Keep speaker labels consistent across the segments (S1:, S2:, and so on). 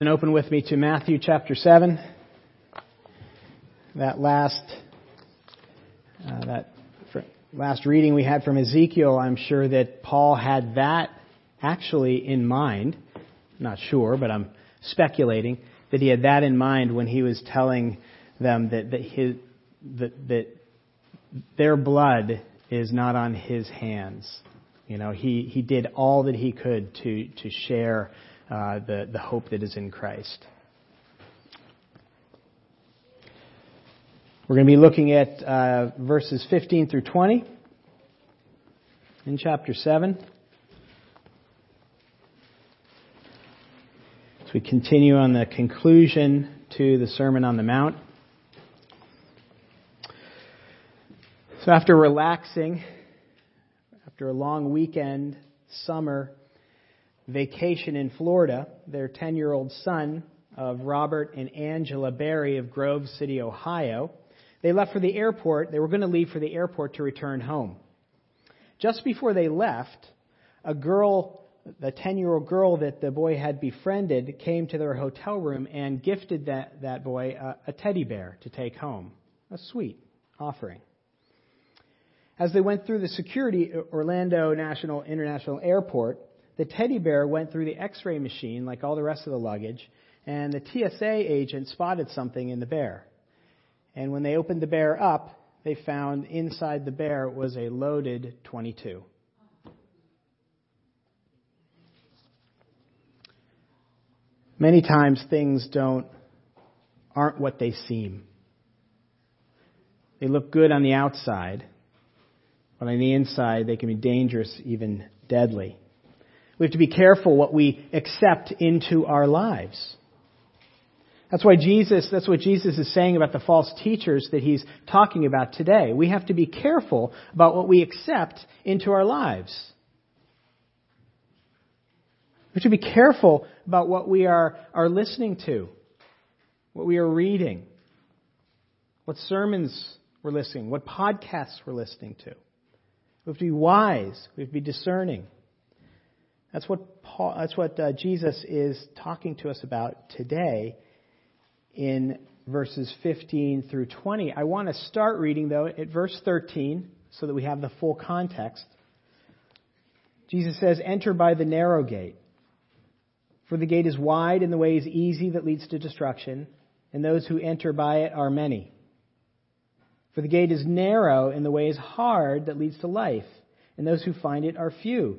S1: And open with me to Matthew chapter 7. That last, uh, that last reading we had from Ezekiel, I'm sure that Paul had that actually in mind. not sure, but I'm speculating that he had that in mind when he was telling them that, that, his, that, that their blood is not on his hands. You know, he, he did all that he could to, to share uh, the, the hope that is in Christ. We're going to be looking at uh, verses 15 through 20 in chapter 7. As we continue on the conclusion to the Sermon on the Mount. So, after relaxing, after a long weekend, summer, vacation in Florida, their 10 year old son of Robert and Angela Berry of Grove City, Ohio. They left for the airport. They were going to leave for the airport to return home. Just before they left, a girl, the 10 year old girl that the boy had befriended, came to their hotel room and gifted that, that boy a, a teddy bear to take home. A sweet offering. As they went through the security Orlando National International Airport, the teddy bear went through the x ray machine like all the rest of the luggage, and the TSA agent spotted something in the bear. And when they opened the bear up, they found inside the bear was a loaded 22. Many times things don't aren't what they seem. They look good on the outside, but on the inside they can be dangerous, even deadly. We have to be careful what we accept into our lives. That's why Jesus, that's what Jesus is saying about the false teachers that he's talking about today. We have to be careful about what we accept into our lives. We have to be careful about what we are, are listening to, what we are reading, what sermons we're listening, what podcasts we're listening to. We have to be wise. We have to be discerning. That's what Paul, that's what uh, Jesus is talking to us about today in verses 15 through 20. I want to start reading though at verse 13 so that we have the full context. Jesus says, "Enter by the narrow gate, for the gate is wide and the way is easy that leads to destruction, and those who enter by it are many. For the gate is narrow and the way is hard that leads to life, and those who find it are few."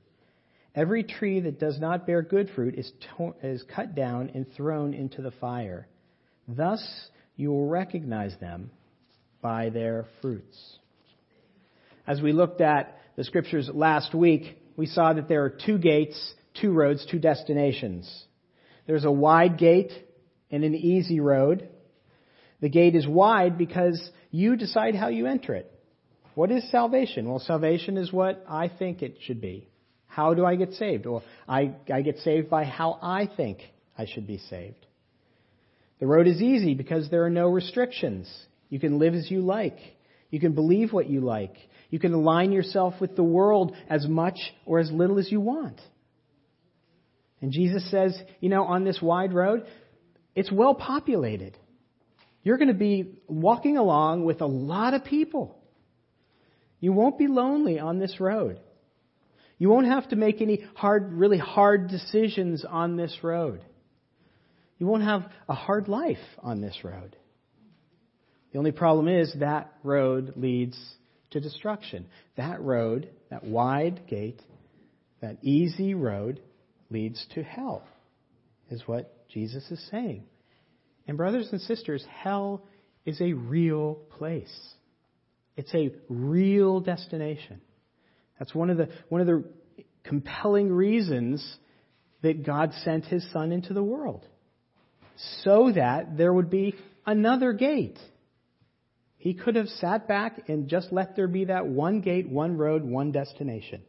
S1: Every tree that does not bear good fruit is, to- is cut down and thrown into the fire. Thus you will recognize them by their fruits. As we looked at the scriptures last week, we saw that there are two gates, two roads, two destinations. There's a wide gate and an easy road. The gate is wide because you decide how you enter it. What is salvation? Well, salvation is what I think it should be. How do I get saved? Well, I, I get saved by how I think I should be saved. The road is easy because there are no restrictions. You can live as you like. You can believe what you like. You can align yourself with the world as much or as little as you want. And Jesus says, you know, on this wide road, it's well populated. You're going to be walking along with a lot of people. You won't be lonely on this road. You won't have to make any hard, really hard decisions on this road. You won't have a hard life on this road. The only problem is that road leads to destruction. That road, that wide gate, that easy road leads to hell, is what Jesus is saying. And, brothers and sisters, hell is a real place. It's a real destination. That's one of the, one of the compelling reasons that God sent his son into the world. so that there would be another gate. He could have sat back and just let there be that one gate, one road, one destination.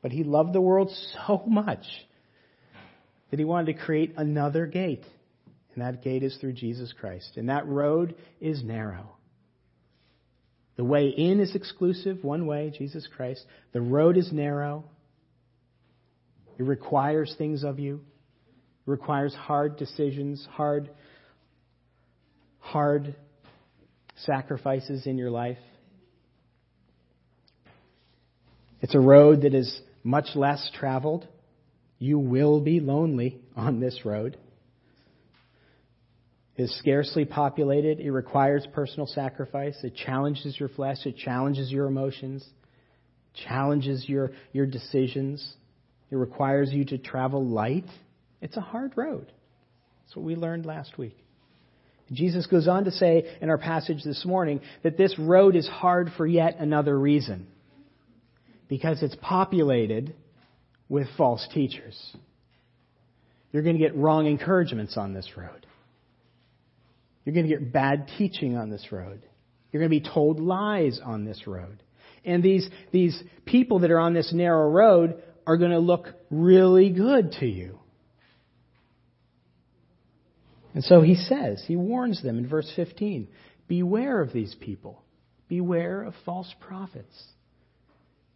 S1: But he loved the world so much that he wanted to create another gate. And that gate is through Jesus Christ. And that road is narrow. The way in is exclusive, one way, Jesus Christ. The road is narrow. It requires things of you. It requires hard decisions, hard, hard sacrifices in your life. It's a road that is much less traveled. You will be lonely on this road. Is scarcely populated. It requires personal sacrifice. It challenges your flesh. It challenges your emotions. Challenges your, your decisions. It requires you to travel light. It's a hard road. That's what we learned last week. Jesus goes on to say in our passage this morning that this road is hard for yet another reason. Because it's populated with false teachers. You're going to get wrong encouragements on this road. You're going to get bad teaching on this road. You're going to be told lies on this road. And these, these people that are on this narrow road are going to look really good to you. And so he says, he warns them in verse 15 Beware of these people. Beware of false prophets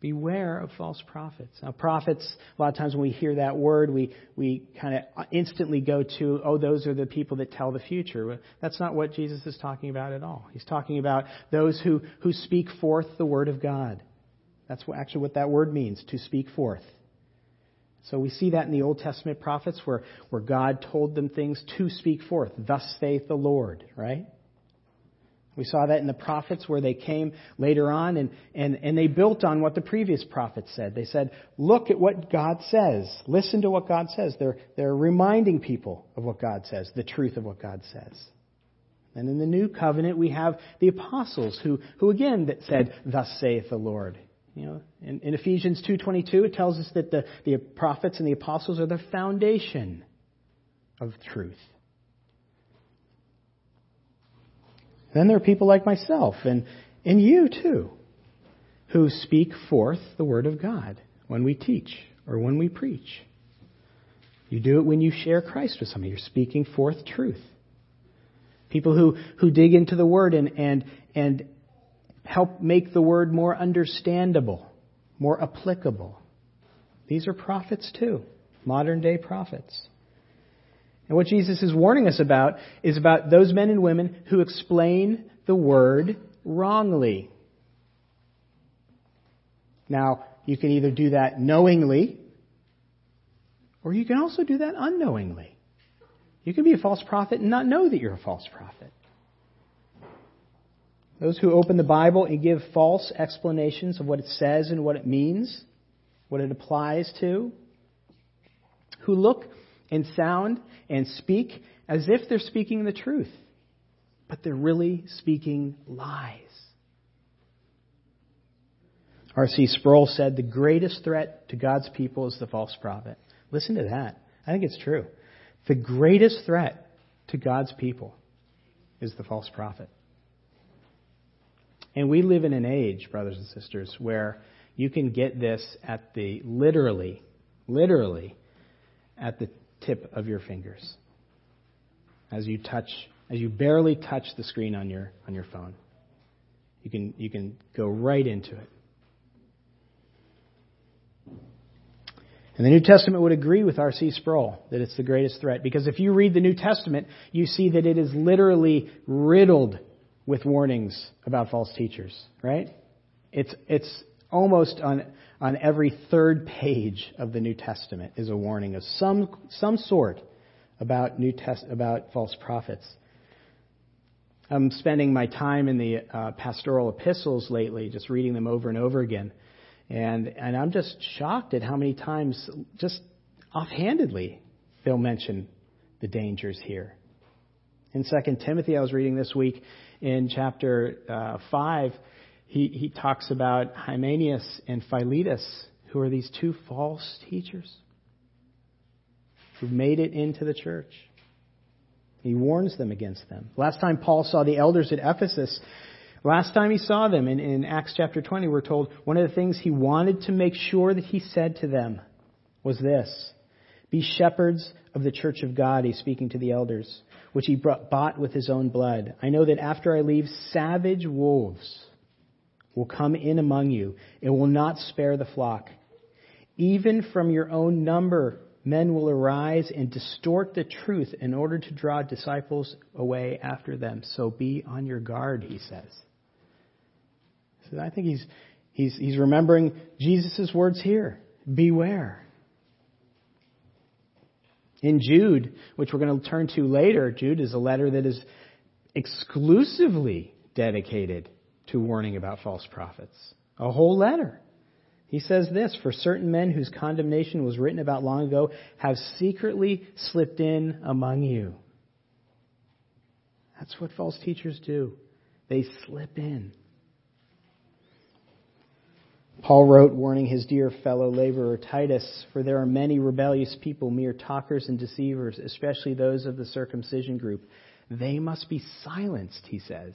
S1: Beware of false prophets. Now, prophets, a lot of times when we hear that word, we, we kind of instantly go to, oh, those are the people that tell the future. That's not what Jesus is talking about at all. He's talking about those who, who speak forth the word of God. That's what, actually what that word means, to speak forth. So we see that in the Old Testament prophets where, where God told them things to speak forth. Thus saith the Lord, right? We saw that in the prophets where they came later on and, and, and they built on what the previous prophets said. They said, look at what God says. Listen to what God says. They're, they're reminding people of what God says, the truth of what God says. And in the new covenant, we have the apostles who, who again said, thus saith the Lord. You know, in, in Ephesians 2.22, it tells us that the, the prophets and the apostles are the foundation of truth. Then there are people like myself and, and you too who speak forth the Word of God when we teach or when we preach. You do it when you share Christ with somebody. You're speaking forth truth. People who, who dig into the Word and, and, and help make the Word more understandable, more applicable. These are prophets too, modern day prophets. And what Jesus is warning us about is about those men and women who explain the word wrongly. Now, you can either do that knowingly, or you can also do that unknowingly. You can be a false prophet and not know that you're a false prophet. Those who open the Bible and give false explanations of what it says and what it means, what it applies to, who look and sound and speak as if they're speaking the truth, but they're really speaking lies. R.C. Sproul said the greatest threat to God's people is the false prophet. Listen to that. I think it's true. The greatest threat to God's people is the false prophet. And we live in an age, brothers and sisters, where you can get this at the literally, literally, at the tip of your fingers as you touch, as you barely touch the screen on your, on your phone. You can, you can go right into it. And the New Testament would agree with R.C. Sproul that it's the greatest threat. Because if you read the New Testament, you see that it is literally riddled with warnings about false teachers, right? It's, it's almost on, on every third page of the New Testament is a warning of some, some sort about, New Test, about false prophets. I'm spending my time in the uh, pastoral epistles lately, just reading them over and over again. And, and I'm just shocked at how many times, just offhandedly, they'll mention the dangers here. In 2 Timothy, I was reading this week in chapter uh, 5, he, he talks about Hymenaeus and Philetus, who are these two false teachers who've made it into the church. He warns them against them. Last time Paul saw the elders at Ephesus, last time he saw them in, in Acts chapter 20, we're told one of the things he wanted to make sure that he said to them was this Be shepherds of the church of God, he's speaking to the elders, which he bought with his own blood. I know that after I leave, savage wolves will come in among you and will not spare the flock. Even from your own number, men will arise and distort the truth in order to draw disciples away after them. So be on your guard, he says. So I think he's, he's, he's remembering Jesus' words here. Beware. In Jude, which we're going to turn to later, Jude is a letter that is exclusively dedicated to warning about false prophets. A whole letter. He says this For certain men whose condemnation was written about long ago have secretly slipped in among you. That's what false teachers do. They slip in. Paul wrote, warning his dear fellow laborer Titus, For there are many rebellious people, mere talkers and deceivers, especially those of the circumcision group. They must be silenced, he says.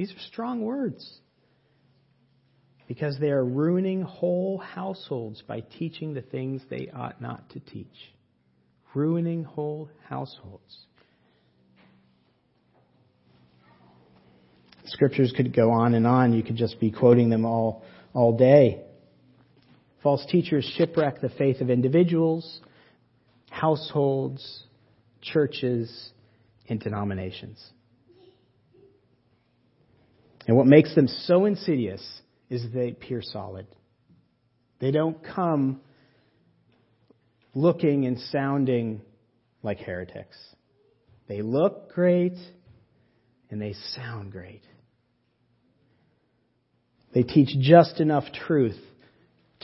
S1: These are strong words because they are ruining whole households by teaching the things they ought not to teach. Ruining whole households. Scriptures could go on and on. You could just be quoting them all, all day. False teachers shipwreck the faith of individuals, households, churches, and denominations. And what makes them so insidious is they appear solid. They don't come looking and sounding like heretics. They look great and they sound great. They teach just enough truth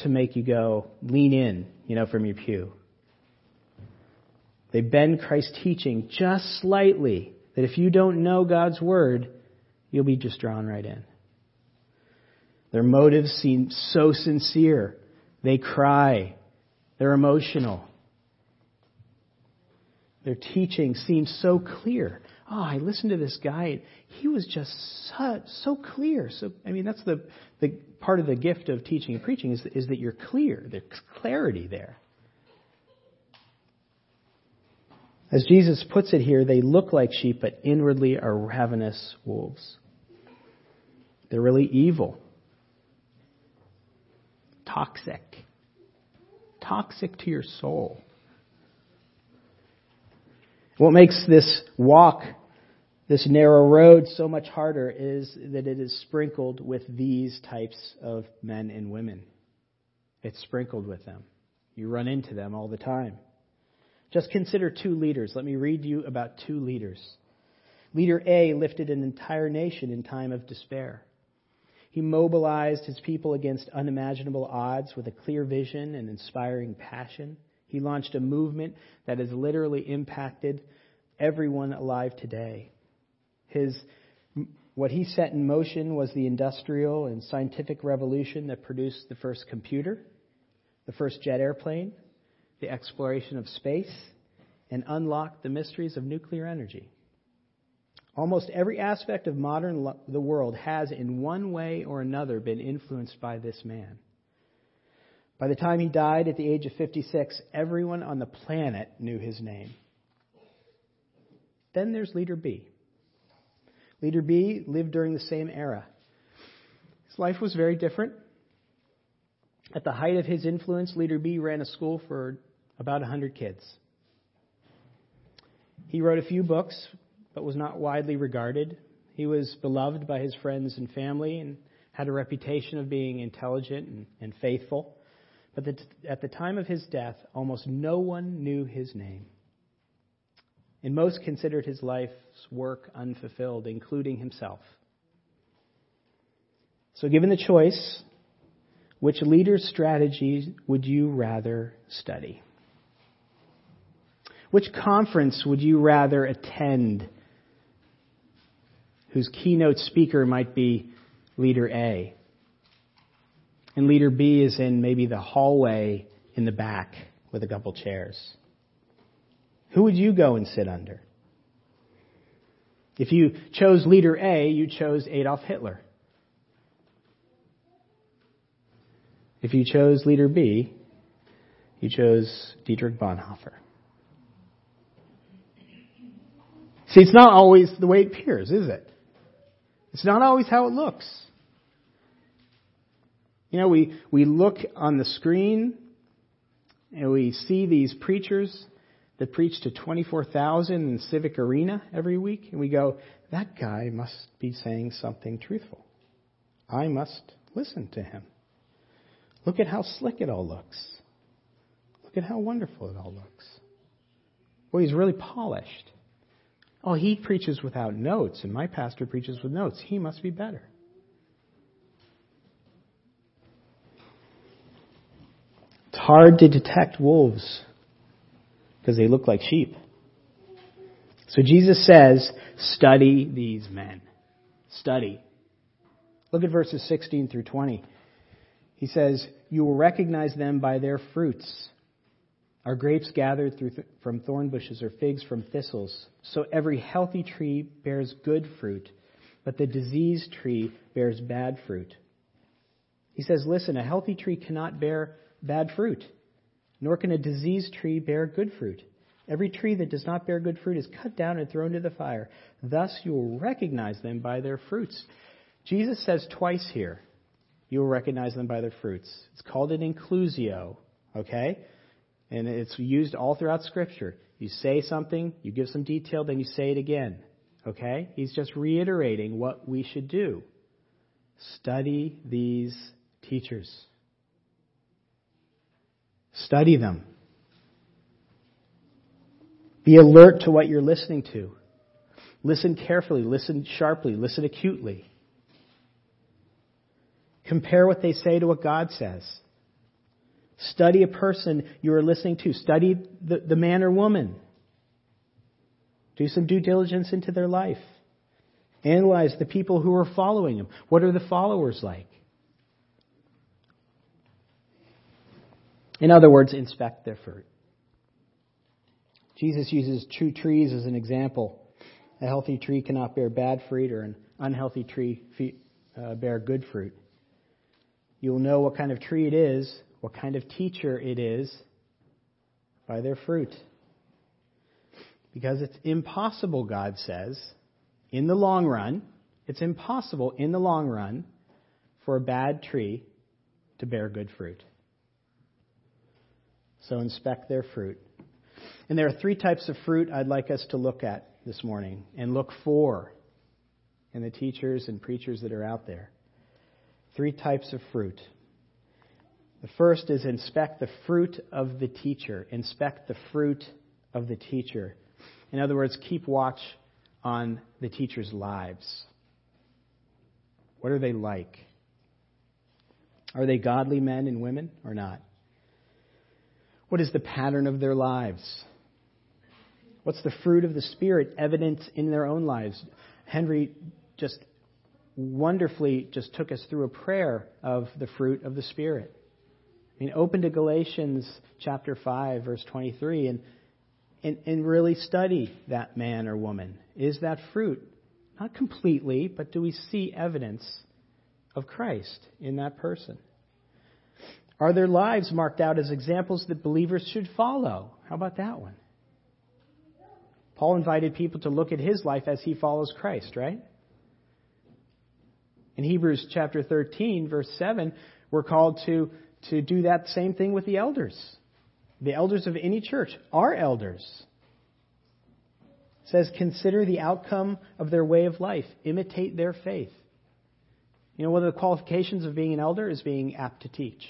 S1: to make you go, lean in, you know, from your pew. They bend Christ's teaching just slightly that if you don't know God's Word, you'll be just drawn right in. Their motives seem so sincere. They cry. They're emotional. Their teaching seems so clear. Oh, I listened to this guy. He was just so, so clear. So, I mean, that's the, the part of the gift of teaching and preaching is, is that you're clear. There's clarity there. As Jesus puts it here, they look like sheep, but inwardly are ravenous wolves. They're really evil toxic. Toxic to your soul. What makes this walk, this narrow road, so much harder is that it is sprinkled with these types of men and women. It's sprinkled with them. You run into them all the time. Just consider two leaders. Let me read you about two leaders. Leader A lifted an entire nation in time of despair. He mobilized his people against unimaginable odds with a clear vision and inspiring passion. He launched a movement that has literally impacted everyone alive today. His, what he set in motion was the industrial and scientific revolution that produced the first computer, the first jet airplane, the exploration of space, and unlocked the mysteries of nuclear energy. Almost every aspect of modern lo- the world has, in one way or another, been influenced by this man. By the time he died at the age of 56, everyone on the planet knew his name. Then there's Leader B. Leader B lived during the same era. His life was very different. At the height of his influence, Leader B ran a school for about 100 kids. He wrote a few books, but was not widely regarded. He was beloved by his friends and family and had a reputation of being intelligent and, and faithful. But the, at the time of his death, almost no one knew his name. And most considered his life's work unfulfilled, including himself. So, given the choice, which leader's strategy would you rather study? Which conference would you rather attend whose keynote speaker might be leader A. And leader B is in maybe the hallway in the back with a couple chairs. Who would you go and sit under? If you chose leader A, you chose Adolf Hitler. If you chose leader B, you chose Dietrich Bonhoeffer. See, it's not always the way it appears, is it? It's not always how it looks. You know, we, we look on the screen and we see these preachers that preach to 24,000 in Civic Arena every week, and we go, that guy must be saying something truthful. I must listen to him. Look at how slick it all looks. Look at how wonderful it all looks. Well, he's really polished. Oh, he preaches without notes, and my pastor preaches with notes. He must be better. It's hard to detect wolves because they look like sheep. So Jesus says, study these men. Study. Look at verses 16 through 20. He says, You will recognize them by their fruits. Are grapes gathered th- from thorn bushes or figs from thistles? So every healthy tree bears good fruit, but the diseased tree bears bad fruit. He says, Listen, a healthy tree cannot bear bad fruit nor can a diseased tree bear good fruit. Every tree that does not bear good fruit is cut down and thrown into the fire. Thus you will recognize them by their fruits. Jesus says twice here, you will recognize them by their fruits. It's called an inclusio, okay? And it's used all throughout Scripture. You say something, you give some detail, then you say it again, okay? He's just reiterating what we should do. Study these teachers. Study them. Be alert to what you're listening to. Listen carefully, listen sharply, listen acutely. Compare what they say to what God says. Study a person you are listening to. Study the, the man or woman. Do some due diligence into their life. Analyze the people who are following them. What are the followers like? In other words, inspect their fruit. Jesus uses true trees as an example. A healthy tree cannot bear bad fruit, or an unhealthy tree uh, bear good fruit. You'll know what kind of tree it is, what kind of teacher it is, by their fruit. Because it's impossible, God says, in the long run, it's impossible in the long run for a bad tree to bear good fruit. So inspect their fruit. And there are three types of fruit I'd like us to look at this morning and look for in the teachers and preachers that are out there. Three types of fruit. The first is inspect the fruit of the teacher. Inspect the fruit of the teacher. In other words, keep watch on the teacher's lives. What are they like? Are they godly men and women or not? What is the pattern of their lives? What's the fruit of the Spirit evident in their own lives? Henry just wonderfully just took us through a prayer of the fruit of the Spirit. I mean, open to Galatians chapter 5, verse 23, and, and, and really study that man or woman. Is that fruit? Not completely, but do we see evidence of Christ in that person? Are their lives marked out as examples that believers should follow? How about that one? Paul invited people to look at his life as he follows Christ, right? In Hebrews chapter 13, verse 7, we're called to, to do that same thing with the elders. The elders of any church are elders. It says, consider the outcome of their way of life, imitate their faith. You know, one of the qualifications of being an elder is being apt to teach.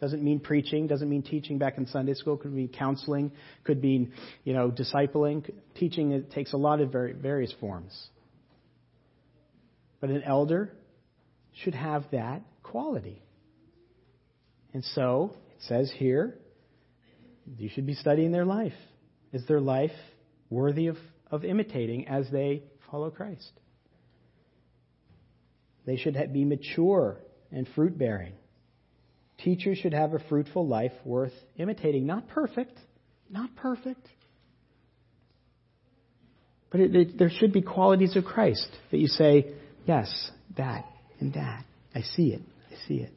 S1: Doesn't mean preaching, doesn't mean teaching back in Sunday school, could mean counseling, could mean, you know, discipling. Teaching it takes a lot of very, various forms. But an elder should have that quality. And so, it says here, you should be studying their life. Is their life worthy of, of imitating as they follow Christ? They should be mature and fruit bearing. Teachers should have a fruitful life worth imitating. Not perfect, not perfect, But it, it, there should be qualities of Christ that you say, yes, that and that. I see it. I see it.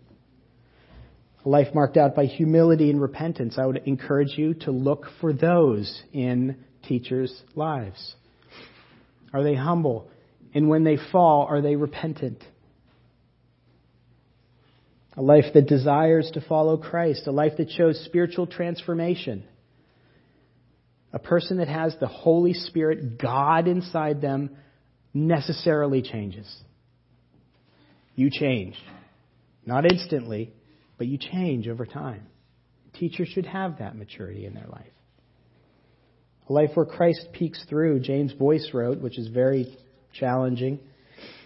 S1: A life marked out by humility and repentance. I would encourage you to look for those in teachers' lives. Are they humble? And when they fall, are they repentant? A life that desires to follow Christ, a life that shows spiritual transformation. A person that has the Holy Spirit, God inside them, necessarily changes. You change. Not instantly, but you change over time. Teachers should have that maturity in their life. A life where Christ peeks through, James Boice wrote, which is very challenging.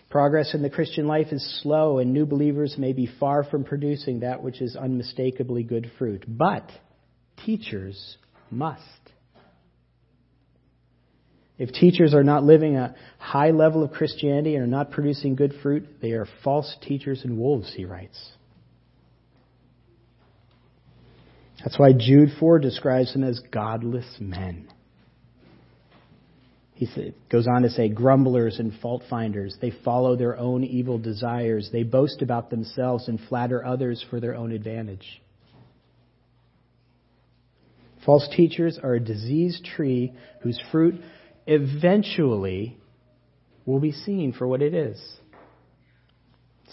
S1: Progress in the Christian life is slow, and new believers may be far from producing that which is unmistakably good fruit. But teachers must. If teachers are not living a high level of Christianity and are not producing good fruit, they are false teachers and wolves, he writes. That's why Jude 4 describes them as godless men. He goes on to say, grumblers and fault finders. They follow their own evil desires. They boast about themselves and flatter others for their own advantage. False teachers are a diseased tree whose fruit eventually will be seen for what it is.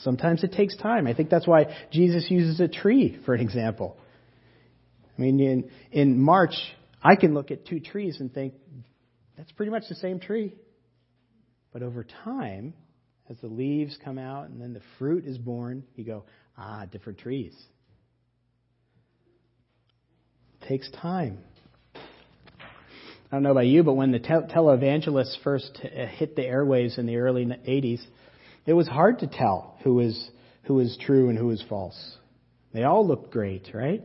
S1: Sometimes it takes time. I think that's why Jesus uses a tree for an example. I mean, in, in March, I can look at two trees and think, that's pretty much the same tree. But over time, as the leaves come out and then the fruit is born, you go, ah, different trees. It takes time. I don't know about you, but when the televangelists first uh, hit the airwaves in the early 80s, it was hard to tell who was, who was true and who was false. They all looked great, right?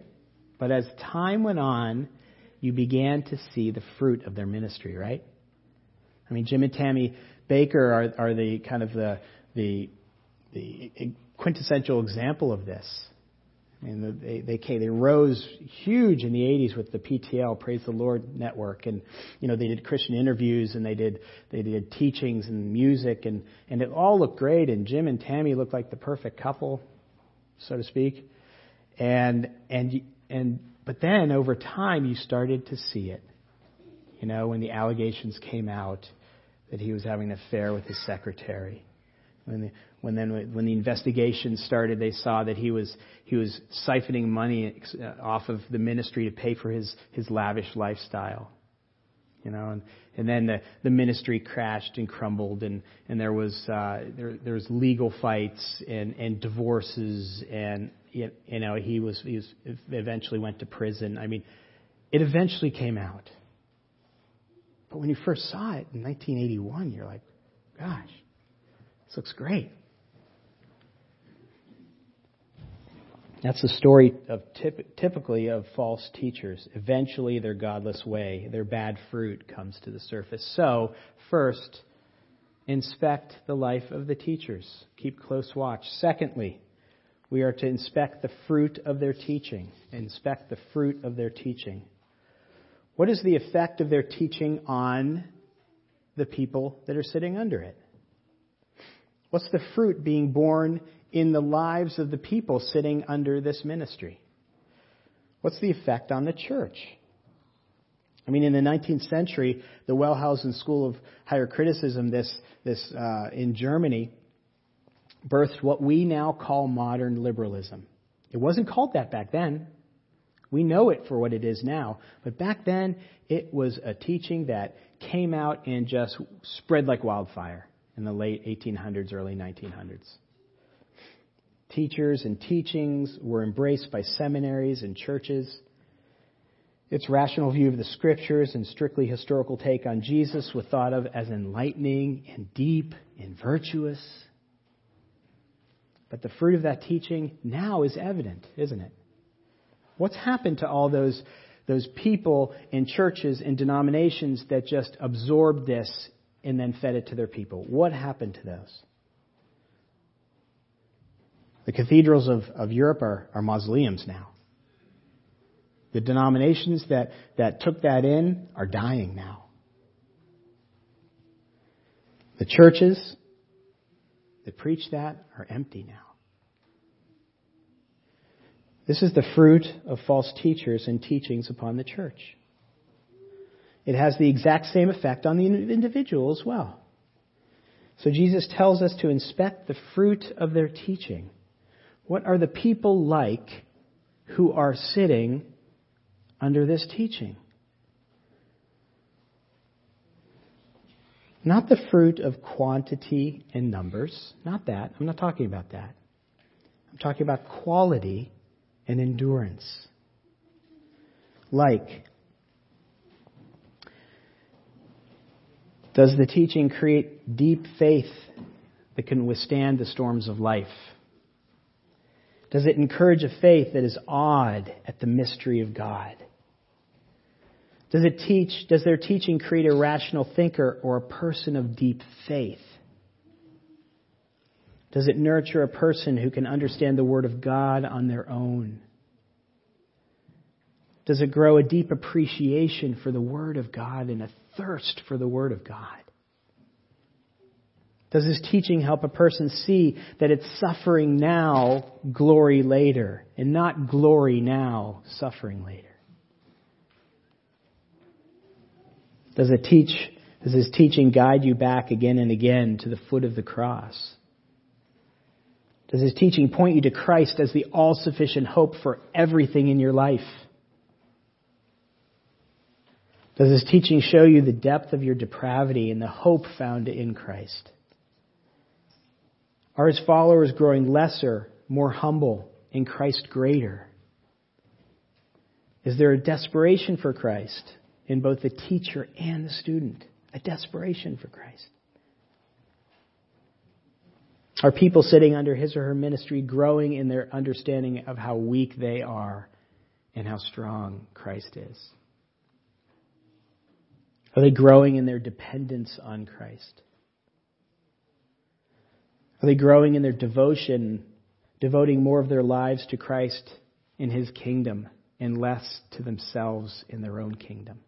S1: But as time went on, you began to see the fruit of their ministry, right? I mean, Jim and Tammy Bakker are, are the kind of the, the, the quintessential example of this. I mean, they, they came, they rose huge in the 80s with the PTL, Praise the Lord Network. And, you know, they did Christian interviews and they did, they did teachings and music and, and it all looked great. And Jim and Tammy looked like the perfect couple, so to speak. And, and, and but then over time, you started to see it. You know, when the allegations came out that he was having an affair with his secretary. When, the, when then when the investigation started, they saw that he was he was siphoning money uh, off of the ministry to pay for his his lavish lifestyle. You know, and, and then the, the ministry crashed and crumbled, and, and there was uh, there there was legal fights and, and divorces, and you know he was he was eventually went to prison. I mean, it eventually came out. But when you first saw it in 1981, you're like, gosh, this looks great. That's the story of typ- typically of false teachers. Eventually, their godless way, their bad fruit comes to the surface. So, first, inspect the life of the teachers. Keep close watch. Secondly, we are to inspect the fruit of their teaching. Inspect the fruit of their teaching. What is the effect of their teaching on the people that are sitting under it? What's the fruit being born in the lives of the people sitting under this ministry? What's the effect on the church? I mean, in the 19th century, the Wellhausen School of Higher Criticism, this, this uh, in Germany, birthed what we now call modern liberalism. It wasn't called that back then. We know it for what it is now. But back then, it was a teaching that came out and just spread like wildfire in the late 1800s, early 1900s. Teachers and teachings were embraced by seminaries and churches. Its rational view of the scriptures and strictly historical take on Jesus was thought of as enlightening and deep and virtuous. But the fruit of that teaching now is evident, isn't it? What's happened to all those, those people in churches and denominations that just absorbed this and then fed it to their people? What happened to those? The cathedrals of, of Europe are, are mausoleums now. The denominations that, that took that in are dying now. The churches that preach that are empty now. This is the fruit of false teachers and teachings upon the church. It has the exact same effect on the individual as well. So Jesus tells us to inspect the fruit of their teaching. What are the people like who are sitting under this teaching? Not the fruit of quantity and numbers. Not that. I'm not talking about that. I'm talking about quality and endurance. Like, does the teaching create deep faith that can withstand the storms of life? Does it encourage a faith that is awed at the mystery of God? Does it teach, does their teaching create a rational thinker or a person of deep faith? Does it nurture a person who can understand the Word of God on their own? Does it grow a deep appreciation for the Word of God and a thirst for the Word of God? Does this teaching help a person see that it's suffering now, glory later, and not glory now, suffering later? Does it teach, does this teaching guide you back again and again to the foot of the cross? Does his teaching point you to Christ as the all sufficient hope for everything in your life? Does his teaching show you the depth of your depravity and the hope found in Christ? Are his followers growing lesser, more humble, and Christ greater? Is there a desperation for Christ in both the teacher and the student? A desperation for Christ. Are people sitting under his or her ministry growing in their understanding of how weak they are and how strong Christ is? Are they growing in their dependence on Christ? Are they growing in their devotion, devoting more of their lives to Christ in his kingdom and less to themselves in their own kingdom?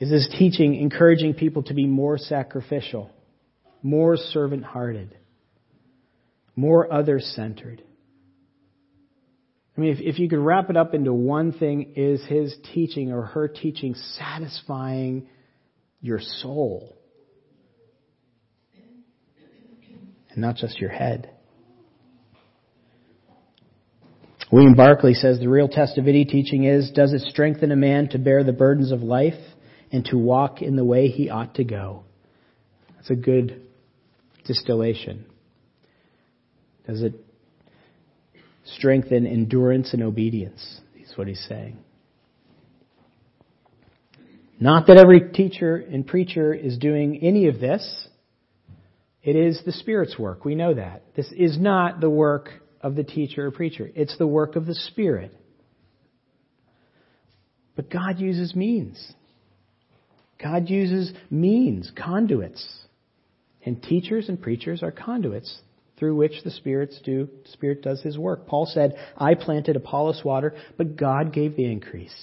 S1: Is this teaching encouraging people to be more sacrificial? more servant hearted, more other centered. I mean, if, if you could wrap it up into one thing, is his teaching or her teaching satisfying your soul? And not just your head. William Barclay says the real test of any teaching is does it strengthen a man to bear the burdens of life and to walk in the way he ought to go? That's a good distillation? Does it strengthen endurance and obedience? Is what he's saying. Not that every teacher and preacher is doing any of this. It is the Spirit's work. We know that. This is not the work of the teacher or preacher. It's the work of the Spirit. But God uses means. God uses means, conduits. And teachers and preachers are conduits through which the Spirit's do, Spirit does His work. Paul said, I planted Apollos water, but God gave the increase.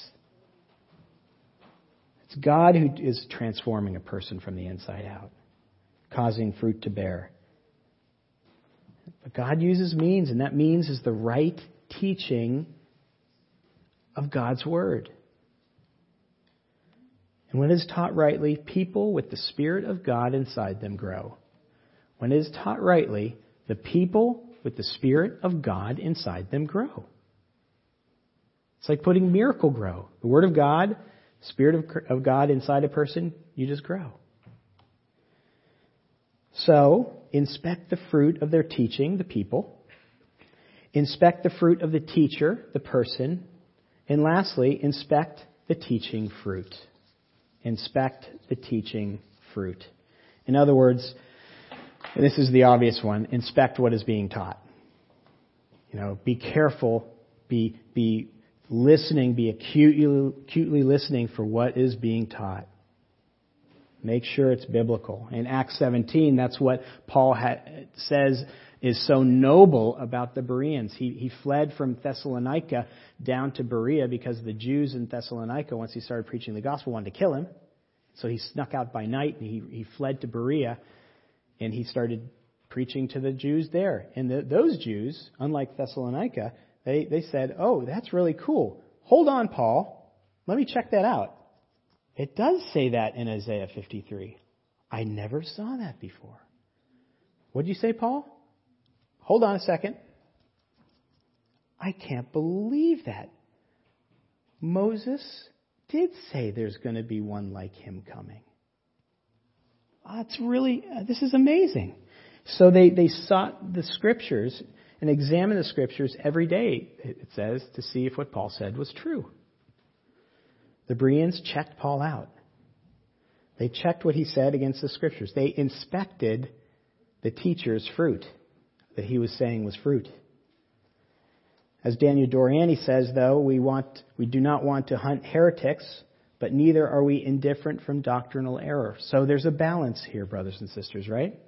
S1: It's God who is transforming a person from the inside out, causing fruit to bear. But God uses means, and that means is the right teaching of God's Word. And when it is taught rightly, people with the Spirit of God inside them grow. When it is taught rightly, the people with the Spirit of God inside them grow. It's like putting Miracle-Gro. The Word of God, Spirit of God inside a person, you just grow. So, inspect the fruit of their teaching, the people. Inspect the fruit of the teacher, the person. And lastly, inspect the teaching fruit inspect the teaching fruit. In other words, this is the obvious one, inspect what is being taught. You know, be careful, be, be listening, be acutely, acutely listening for what is being taught. Make sure it's biblical. In Acts 17, that's what Paul ha- says is so noble about the Bereans. He, he fled from Thessalonica down to Berea because the Jews in Thessalonica, once he started preaching the gospel, wanted to kill him. So he snuck out by night and he, he fled to Berea and he started preaching to the Jews there. And the, those Jews, unlike Thessalonica, they, they said, Oh, that's really cool. Hold on, Paul. Let me check that out. It does say that in Isaiah 53. I never saw that before. What did you say, Paul? Hold on a second. I can't believe that. Moses did say there's going to be one like him coming. Oh, it's really, uh, this is amazing. So they, they sought the scriptures and examined the scriptures every day, it says, to see if what Paul said was true. The Bereans checked Paul out. They checked what he said against the scriptures. They inspected the teacher's fruit, that he was saying was fruit. As Daniel Doriani says, though, we, want, we do not want to hunt heretics, but neither are we indifferent from doctrinal error. So there's a balance here, brothers and sisters, right?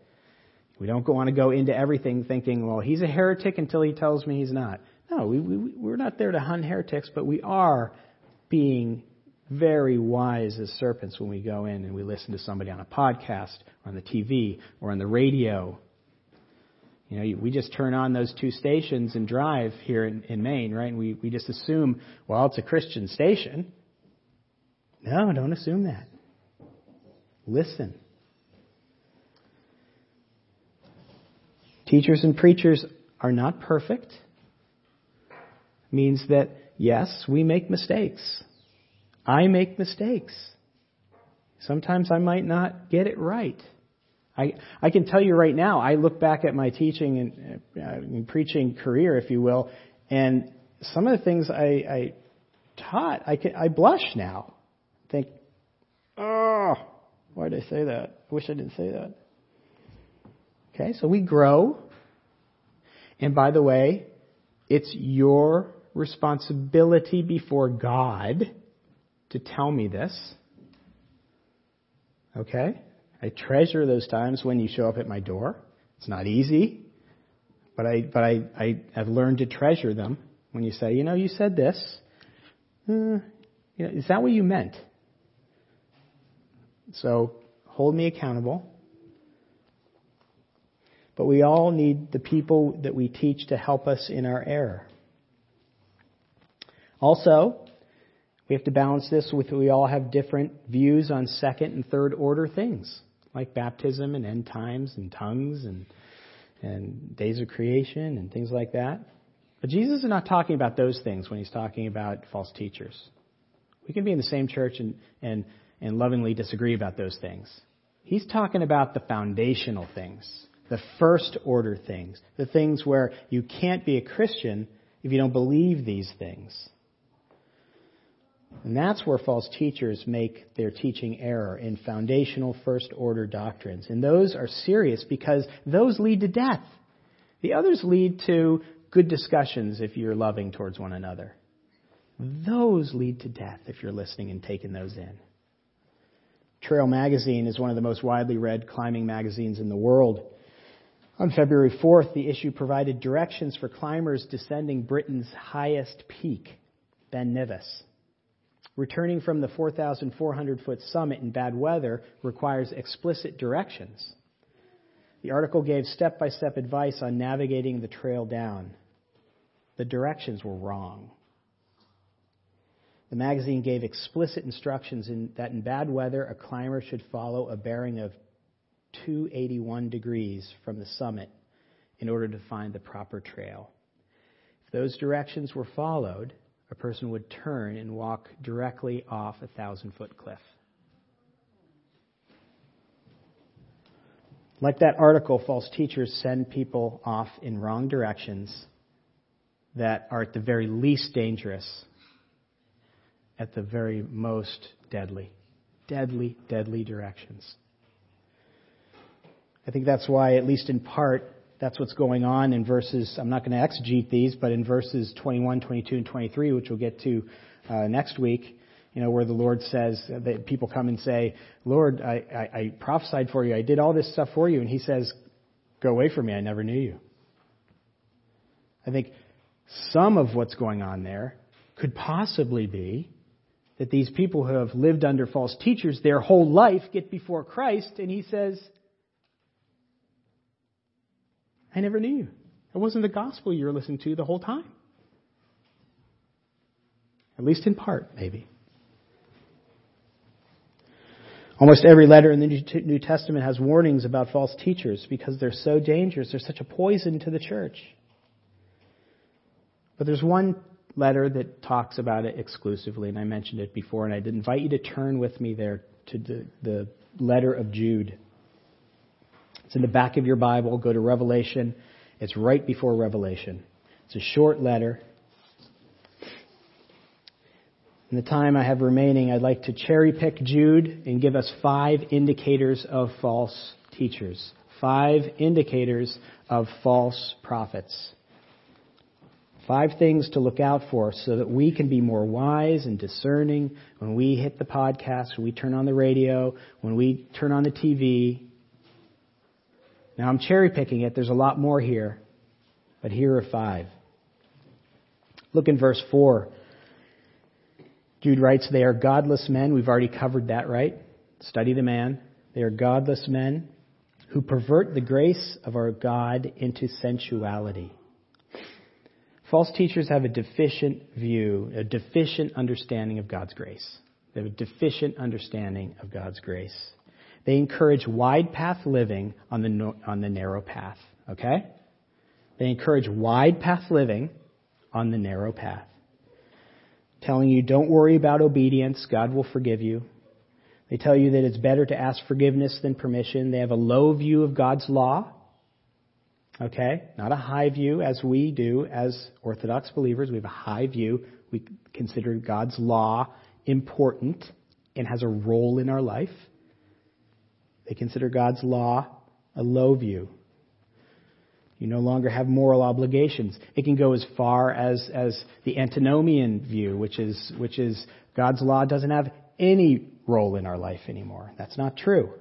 S1: We don't want to go into everything thinking, well, he's a heretic until he tells me he's not. No, we, we, we're not there to hunt heretics, but we are being very wise as serpents when we go in and we listen to somebody on a podcast or on the TV or on the radio. You know, we just turn on those two stations and drive here in, in Maine, right? And we, we just assume, well, it's a Christian station. No, don't assume that. Listen. Teachers and preachers are not perfect. Means that, yes, we make mistakes. I make mistakes. Sometimes I might not get it right. I, I can tell you right now, I look back at my teaching and, uh, and preaching career, if you will, and some of the things I, I taught, I, can, I blush now. Think, oh, why did I say that? I wish I didn't say that. Okay, so we grow. And by the way, it's your responsibility before God to tell me this. Okay? I treasure those times when you show up at my door. It's not easy, but I but I, I have learned to treasure them when you say, you know, you said this. Uh, you know, is that what you meant? So hold me accountable. But we all need the people that we teach to help us in our error. Also, we have to balance this with we all have different views on second and third order things, like baptism and end times and tongues and, and days of creation and things like that. But Jesus is not talking about those things when he's talking about false teachers. We can be in the same church and, and, and lovingly disagree about those things. He's talking about the foundational things, the first order things, the things where you can't be a Christian if you don't believe these things. And that's where false teachers make their teaching error in foundational first order doctrines. And those are serious because those lead to death. The others lead to good discussions if you're loving towards one another. Those lead to death if you're listening and taking those in. Trail Magazine is one of the most widely read climbing magazines in the world. On February 4th, the issue provided directions for climbers descending Britain's highest peak, Ben Nevis. Returning from the 4,400 foot summit in bad weather requires explicit directions. The article gave step by step advice on navigating the trail down. The directions were wrong. The magazine gave explicit instructions in, that in bad weather, a climber should follow a bearing of 281 degrees from the summit in order to find the proper trail. If those directions were followed, a person would turn and walk directly off a thousand foot cliff. Like that article, false teachers send people off in wrong directions that are at the very least dangerous, at the very most deadly. Deadly, deadly directions. I think that's why, at least in part, that's what's going on in verses, I'm not going to exegete these, but in verses 21, 22, and 23, which we'll get to uh, next week, you know, where the Lord says that people come and say, Lord, I, I, I prophesied for you. I did all this stuff for you. And he says, go away from me. I never knew you. I think some of what's going on there could possibly be that these people who have lived under false teachers their whole life get before Christ, and he says, I never knew you. It wasn't the gospel you were listening to the whole time. At least in part, maybe. Almost every letter in the New Testament has warnings about false teachers because they're so dangerous. They're such a poison to the church. But there's one letter that talks about it exclusively, and I mentioned it before, and I'd invite you to turn with me there to the, the letter of Jude. It's in the back of your Bible. Go to Revelation. It's right before Revelation. It's a short letter. In the time I have remaining, I'd like to cherry pick Jude and give us five indicators of false teachers. Five indicators of false prophets. Five things to look out for so that we can be more wise and discerning when we hit the podcast, when we turn on the radio, when we turn on the TV. Now I'm cherry picking it. There's a lot more here, but here are five. Look in verse 4. Jude writes, They are godless men. We've already covered that, right? Study the man. They are godless men who pervert the grace of our God into sensuality. False teachers have a deficient view, a deficient understanding of God's grace. They have a deficient understanding of God's grace. They encourage wide path living on the, on the narrow path. Okay? They encourage wide path living on the narrow path telling you don't worry about obedience, God will forgive you. They tell you that it's better to ask forgiveness than permission. They have a low view of God's law. Okay? Not a high view as we do as Orthodox believers. We have a high view. We consider God's law important and has a role in our life. They consider God's law a low view. You no longer have moral obligations. It can go as far as, as the antinomian view, which is, which is God's law doesn't have any role in our life anymore. That's not true.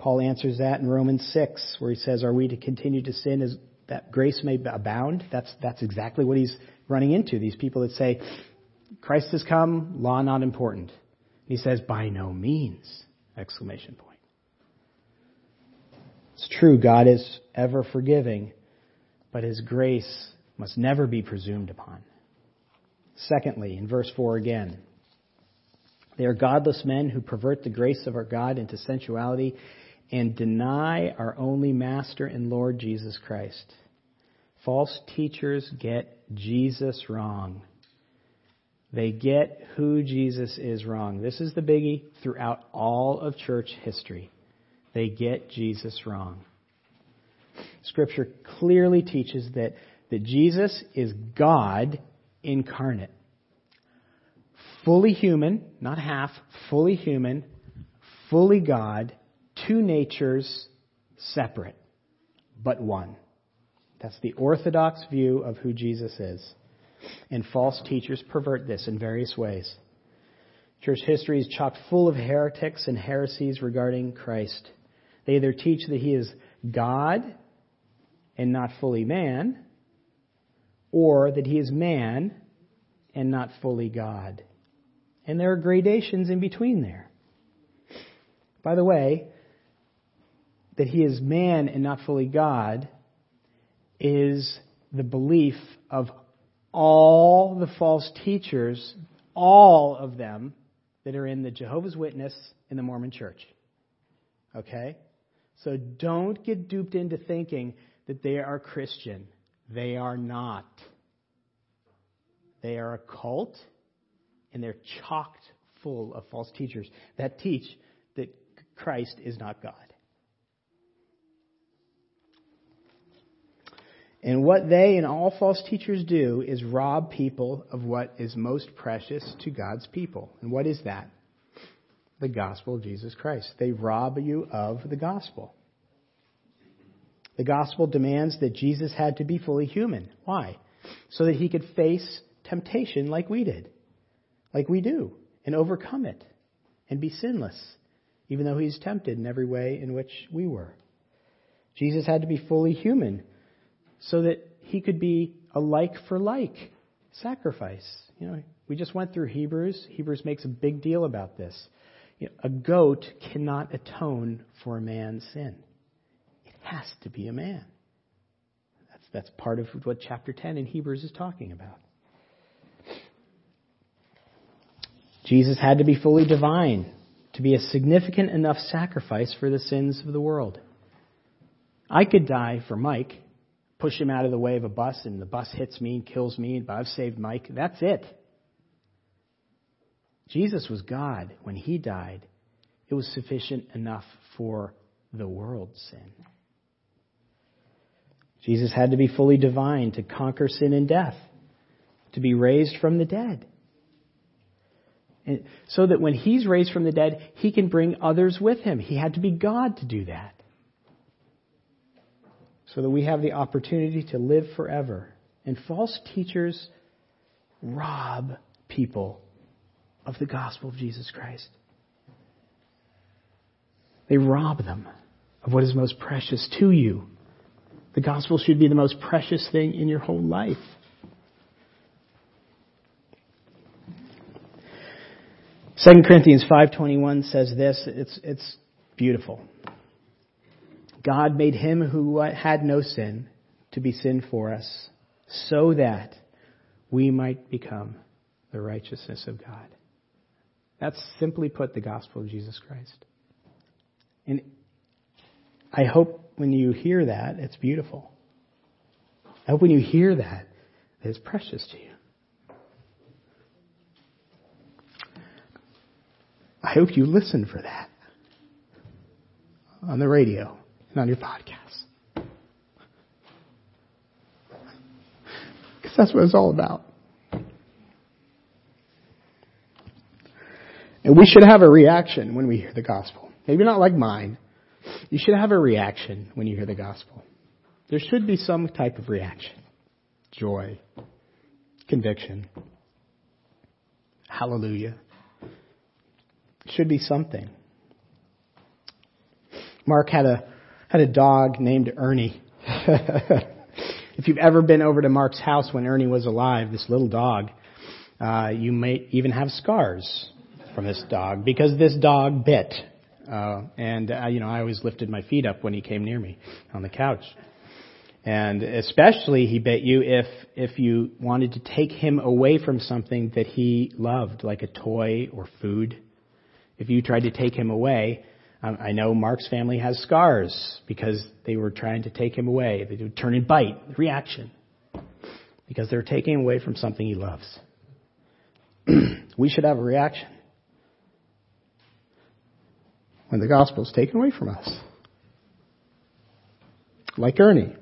S1: Paul answers that in Romans 6, where he says, Are we to continue to sin as that grace may abound? That's, that's exactly what he's running into. These people that say, Christ has come, law not important. He says, By no means! Exclamation point. It's true, God is ever forgiving, but His grace must never be presumed upon. Secondly, in verse 4 again, they are godless men who pervert the grace of our God into sensuality and deny our only Master and Lord Jesus Christ. False teachers get Jesus wrong. They get who Jesus is wrong. This is the biggie throughout all of church history. They get Jesus wrong. Scripture clearly teaches that, that Jesus is God incarnate. Fully human, not half, fully human, fully God, two natures separate, but one. That's the orthodox view of who Jesus is. And false teachers pervert this in various ways. Church history is chock full of heretics and heresies regarding Christ. They either teach that he is God and not fully man, or that he is man and not fully God. And there are gradations in between there. By the way, that he is man and not fully God is the belief of all the false teachers, all of them that are in the Jehovah's Witness and the Mormon Church. Okay? So don't get duped into thinking that they are Christian. They are not. They are a cult, and they're chocked full of false teachers that teach that Christ is not God. And what they and all false teachers do is rob people of what is most precious to God's people. And what is that? the gospel of Jesus Christ. They rob you of the gospel. The gospel demands that Jesus had to be fully human. Why? So that he could face temptation like we did, like we do, and overcome it and be sinless, even though he's tempted in every way in which we were. Jesus had to be fully human so that he could be a like for like sacrifice. You know, We just went through Hebrews. Hebrews makes a big deal about this. You know, a goat cannot atone for a man's sin. It has to be a man. That's, that's part of what chapter 10 in Hebrews is talking about. Jesus had to be fully divine to be a significant enough sacrifice for the sins of the world. I could die for Mike, push him out of the way of a bus, and the bus hits me and kills me, but I've saved Mike. That's it. Jesus was God. When he died, it was sufficient enough for the world's sin. Jesus had to be fully divine to conquer sin and death, to be raised from the dead. And so that when he's raised from the dead, he can bring others with him. He had to be God to do that. So that we have the opportunity to live forever. And false teachers rob people of the gospel of Jesus Christ. They rob them of what is most precious to you. The gospel should be the most precious thing in your whole life. 2 Corinthians 5:21 says this, it's it's beautiful. God made him who had no sin to be sin for us so that we might become the righteousness of God. That's simply put the gospel of Jesus Christ. And I hope when you hear that, it's beautiful. I hope when you hear that, it's precious to you. I hope you listen for that on the radio and on your podcast. Because that's what it's all about. And we should have a reaction when we hear the gospel. Maybe not like mine. You should have a reaction when you hear the gospel. There should be some type of reaction. Joy. Conviction. Hallelujah should be something. Mark had a had a dog named Ernie. if you've ever been over to Mark's house when Ernie was alive, this little dog, uh, you may even have scars from this dog because this dog bit. Uh, and uh, you know, I always lifted my feet up when he came near me on the couch. And especially he bit you if if you wanted to take him away from something that he loved, like a toy or food if you tried to take him away, um, I know Mark's family has scars because they were trying to take him away. They would turn and bite, reaction, because they're taking away from something he loves. we should have a reaction when the gospel is taken away from us. Like Ernie.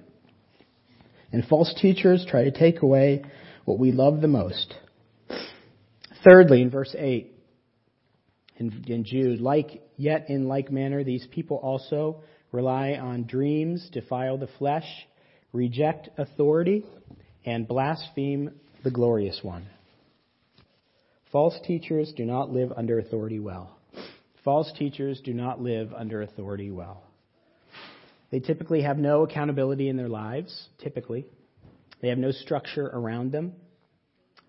S1: And false teachers try to take away what we love the most. Thirdly, in verse 8, in, in Jude. Like, yet in like manner, these people also rely on dreams, defile the flesh, reject authority, and blaspheme the glorious one. False teachers do not live under authority well. False teachers do not live under authority well. They typically have no accountability in their lives, typically. They have no structure around them.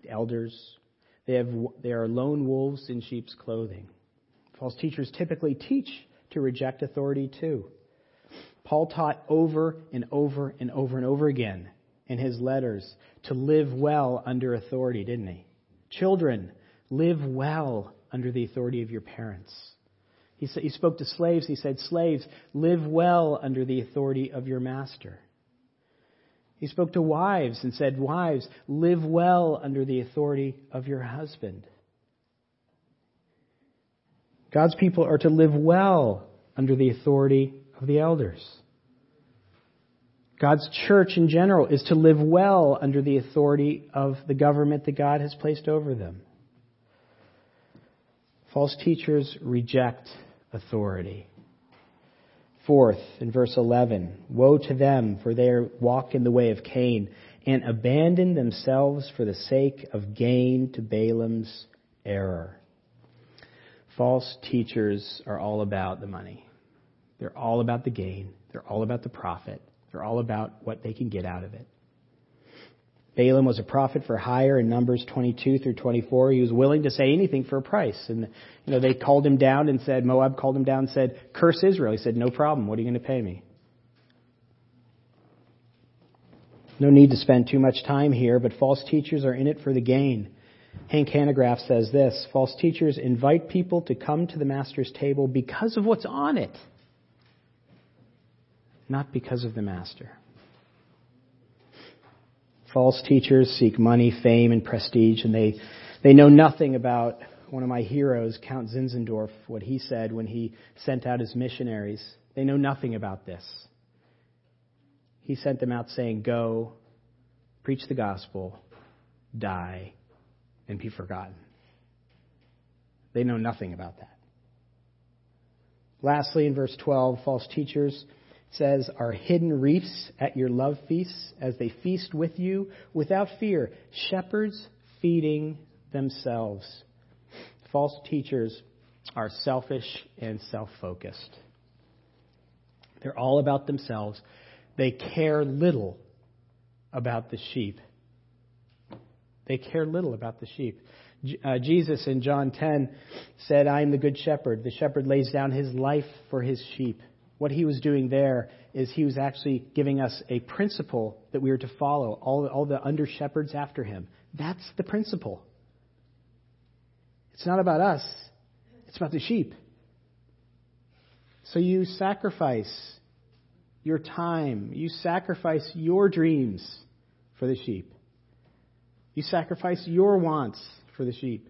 S1: Elders, they, have, they are lone wolves in sheep's clothing. False teachers typically teach to reject authority too. Paul taught over and over and over and over again in his letters to live well under authority, didn't he? Children, live well under the authority of your parents. He, he spoke to slaves. He said, Slaves, live well under the authority of your master. He spoke to wives and said, Wives, live well under the authority of your husband. God's people are to live well under the authority of the elders. God's church in general is to live well under the authority of the government that God has placed over them. False teachers reject authority. Fourth, in verse 11, Woe to them, for they walk in the way of Cain, and abandon themselves for the sake of gain to Balaam's error. False teachers are all about the money. They're all about the gain. They're all about the profit. They're all about what they can get out of it. Balaam was a prophet for hire in Numbers 22 through 24. He was willing to say anything for a price. And, you know, they called him down and said, Moab called him down and said, curse Israel. He said, no problem. What are you going to pay me? No need to spend too much time here, but false teachers are in it for the gain. Hank Hanegraaff says this False teachers invite people to come to the Master's table because of what's on it, not because of the Master. False teachers seek money, fame, and prestige, and they, they know nothing about one of my heroes, Count Zinzendorf, what he said when he sent out his missionaries. They know nothing about this. He sent them out saying, Go, preach the gospel, die, and be forgotten. They know nothing about that. Lastly, in verse 12, false teachers says, are hidden reefs at your love feasts as they feast with you without fear, shepherds feeding themselves. False teachers are selfish and self focused. They're all about themselves. They care little about the sheep. They care little about the sheep. Uh, Jesus in John 10 said, I am the good shepherd. The shepherd lays down his life for his sheep. What he was doing there is he was actually giving us a principle that we are to follow, all, all the under shepherds after him. That's the principle. It's not about us, it's about the sheep. So you sacrifice your time, you sacrifice your dreams for the sheep, you sacrifice your wants for the sheep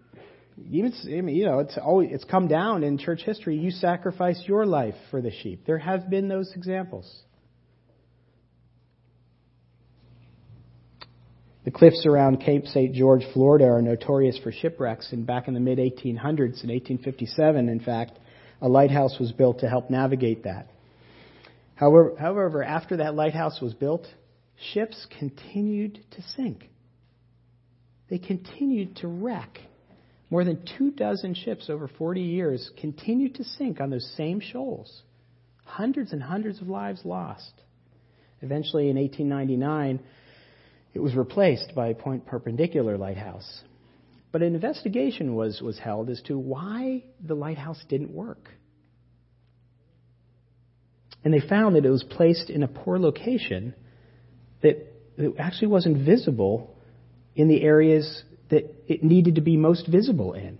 S1: even you know it's always it's come down in church history. You sacrifice your life for the sheep. There have been those examples. The cliffs around Cape St. George, Florida, are notorious for shipwrecks. And back in the mid 1800s, in 1857, in fact, a lighthouse was built to help navigate that. However, however, after that lighthouse was built, ships continued to sink. They continued to wreck. More than two dozen ships over 40 years continued to sink on those same shoals. Hundreds and hundreds of lives lost. Eventually, in 1899, it was replaced by a Point Perpendicular Lighthouse. But an investigation was, was held as to why the lighthouse didn't work. And they found that it was placed in a poor location that, that actually wasn't visible in the areas that it needed to be most visible in.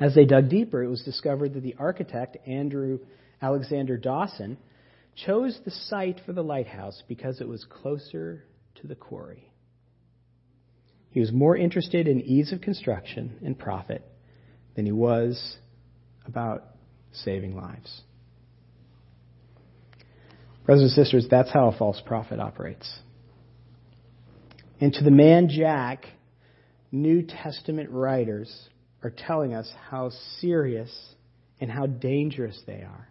S1: As they dug deeper, it was discovered that the architect, Andrew Alexander Dawson, chose the site for the lighthouse because it was closer to the quarry. He was more interested in ease of construction and profit than he was about saving lives. Brothers and sisters, that's how a false prophet operates. And to the man Jack, New Testament writers are telling us how serious and how dangerous they are.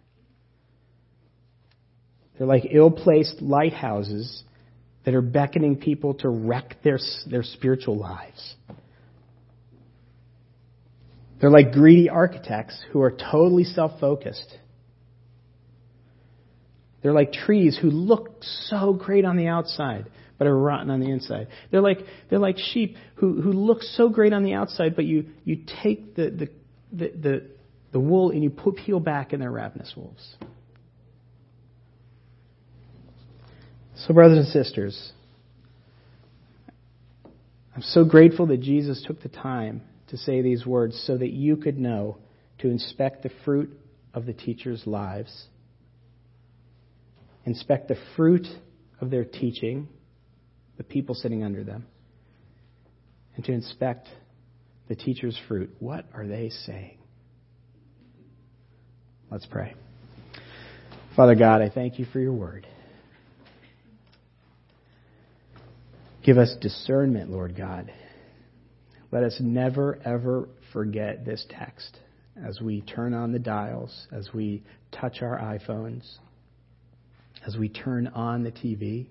S1: They're like ill placed lighthouses that are beckoning people to wreck their, their spiritual lives. They're like greedy architects who are totally self focused. They're like trees who look so great on the outside, but are rotten on the inside. They're like, they're like sheep who, who look so great on the outside, but you, you take the, the, the, the, the wool and you peel back and they're ravenous wolves. So, brothers and sisters, I'm so grateful that Jesus took the time to say these words so that you could know to inspect the fruit of the teachers' lives, inspect the fruit of their teaching, the people sitting under them, and to inspect the teacher's fruit. What are they saying? Let's pray. Father God, I thank you for your word. Give us discernment, Lord God. Let us never, ever forget this text as we turn on the dials, as we touch our iPhones, as we turn on the TV.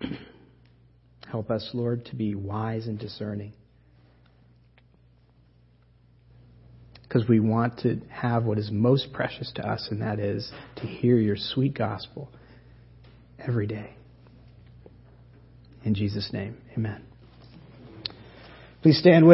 S1: Help us, Lord, to be wise and discerning. Because we want to have what is most precious to us, and that is to hear your sweet gospel every day. In Jesus' name, amen. Please stand with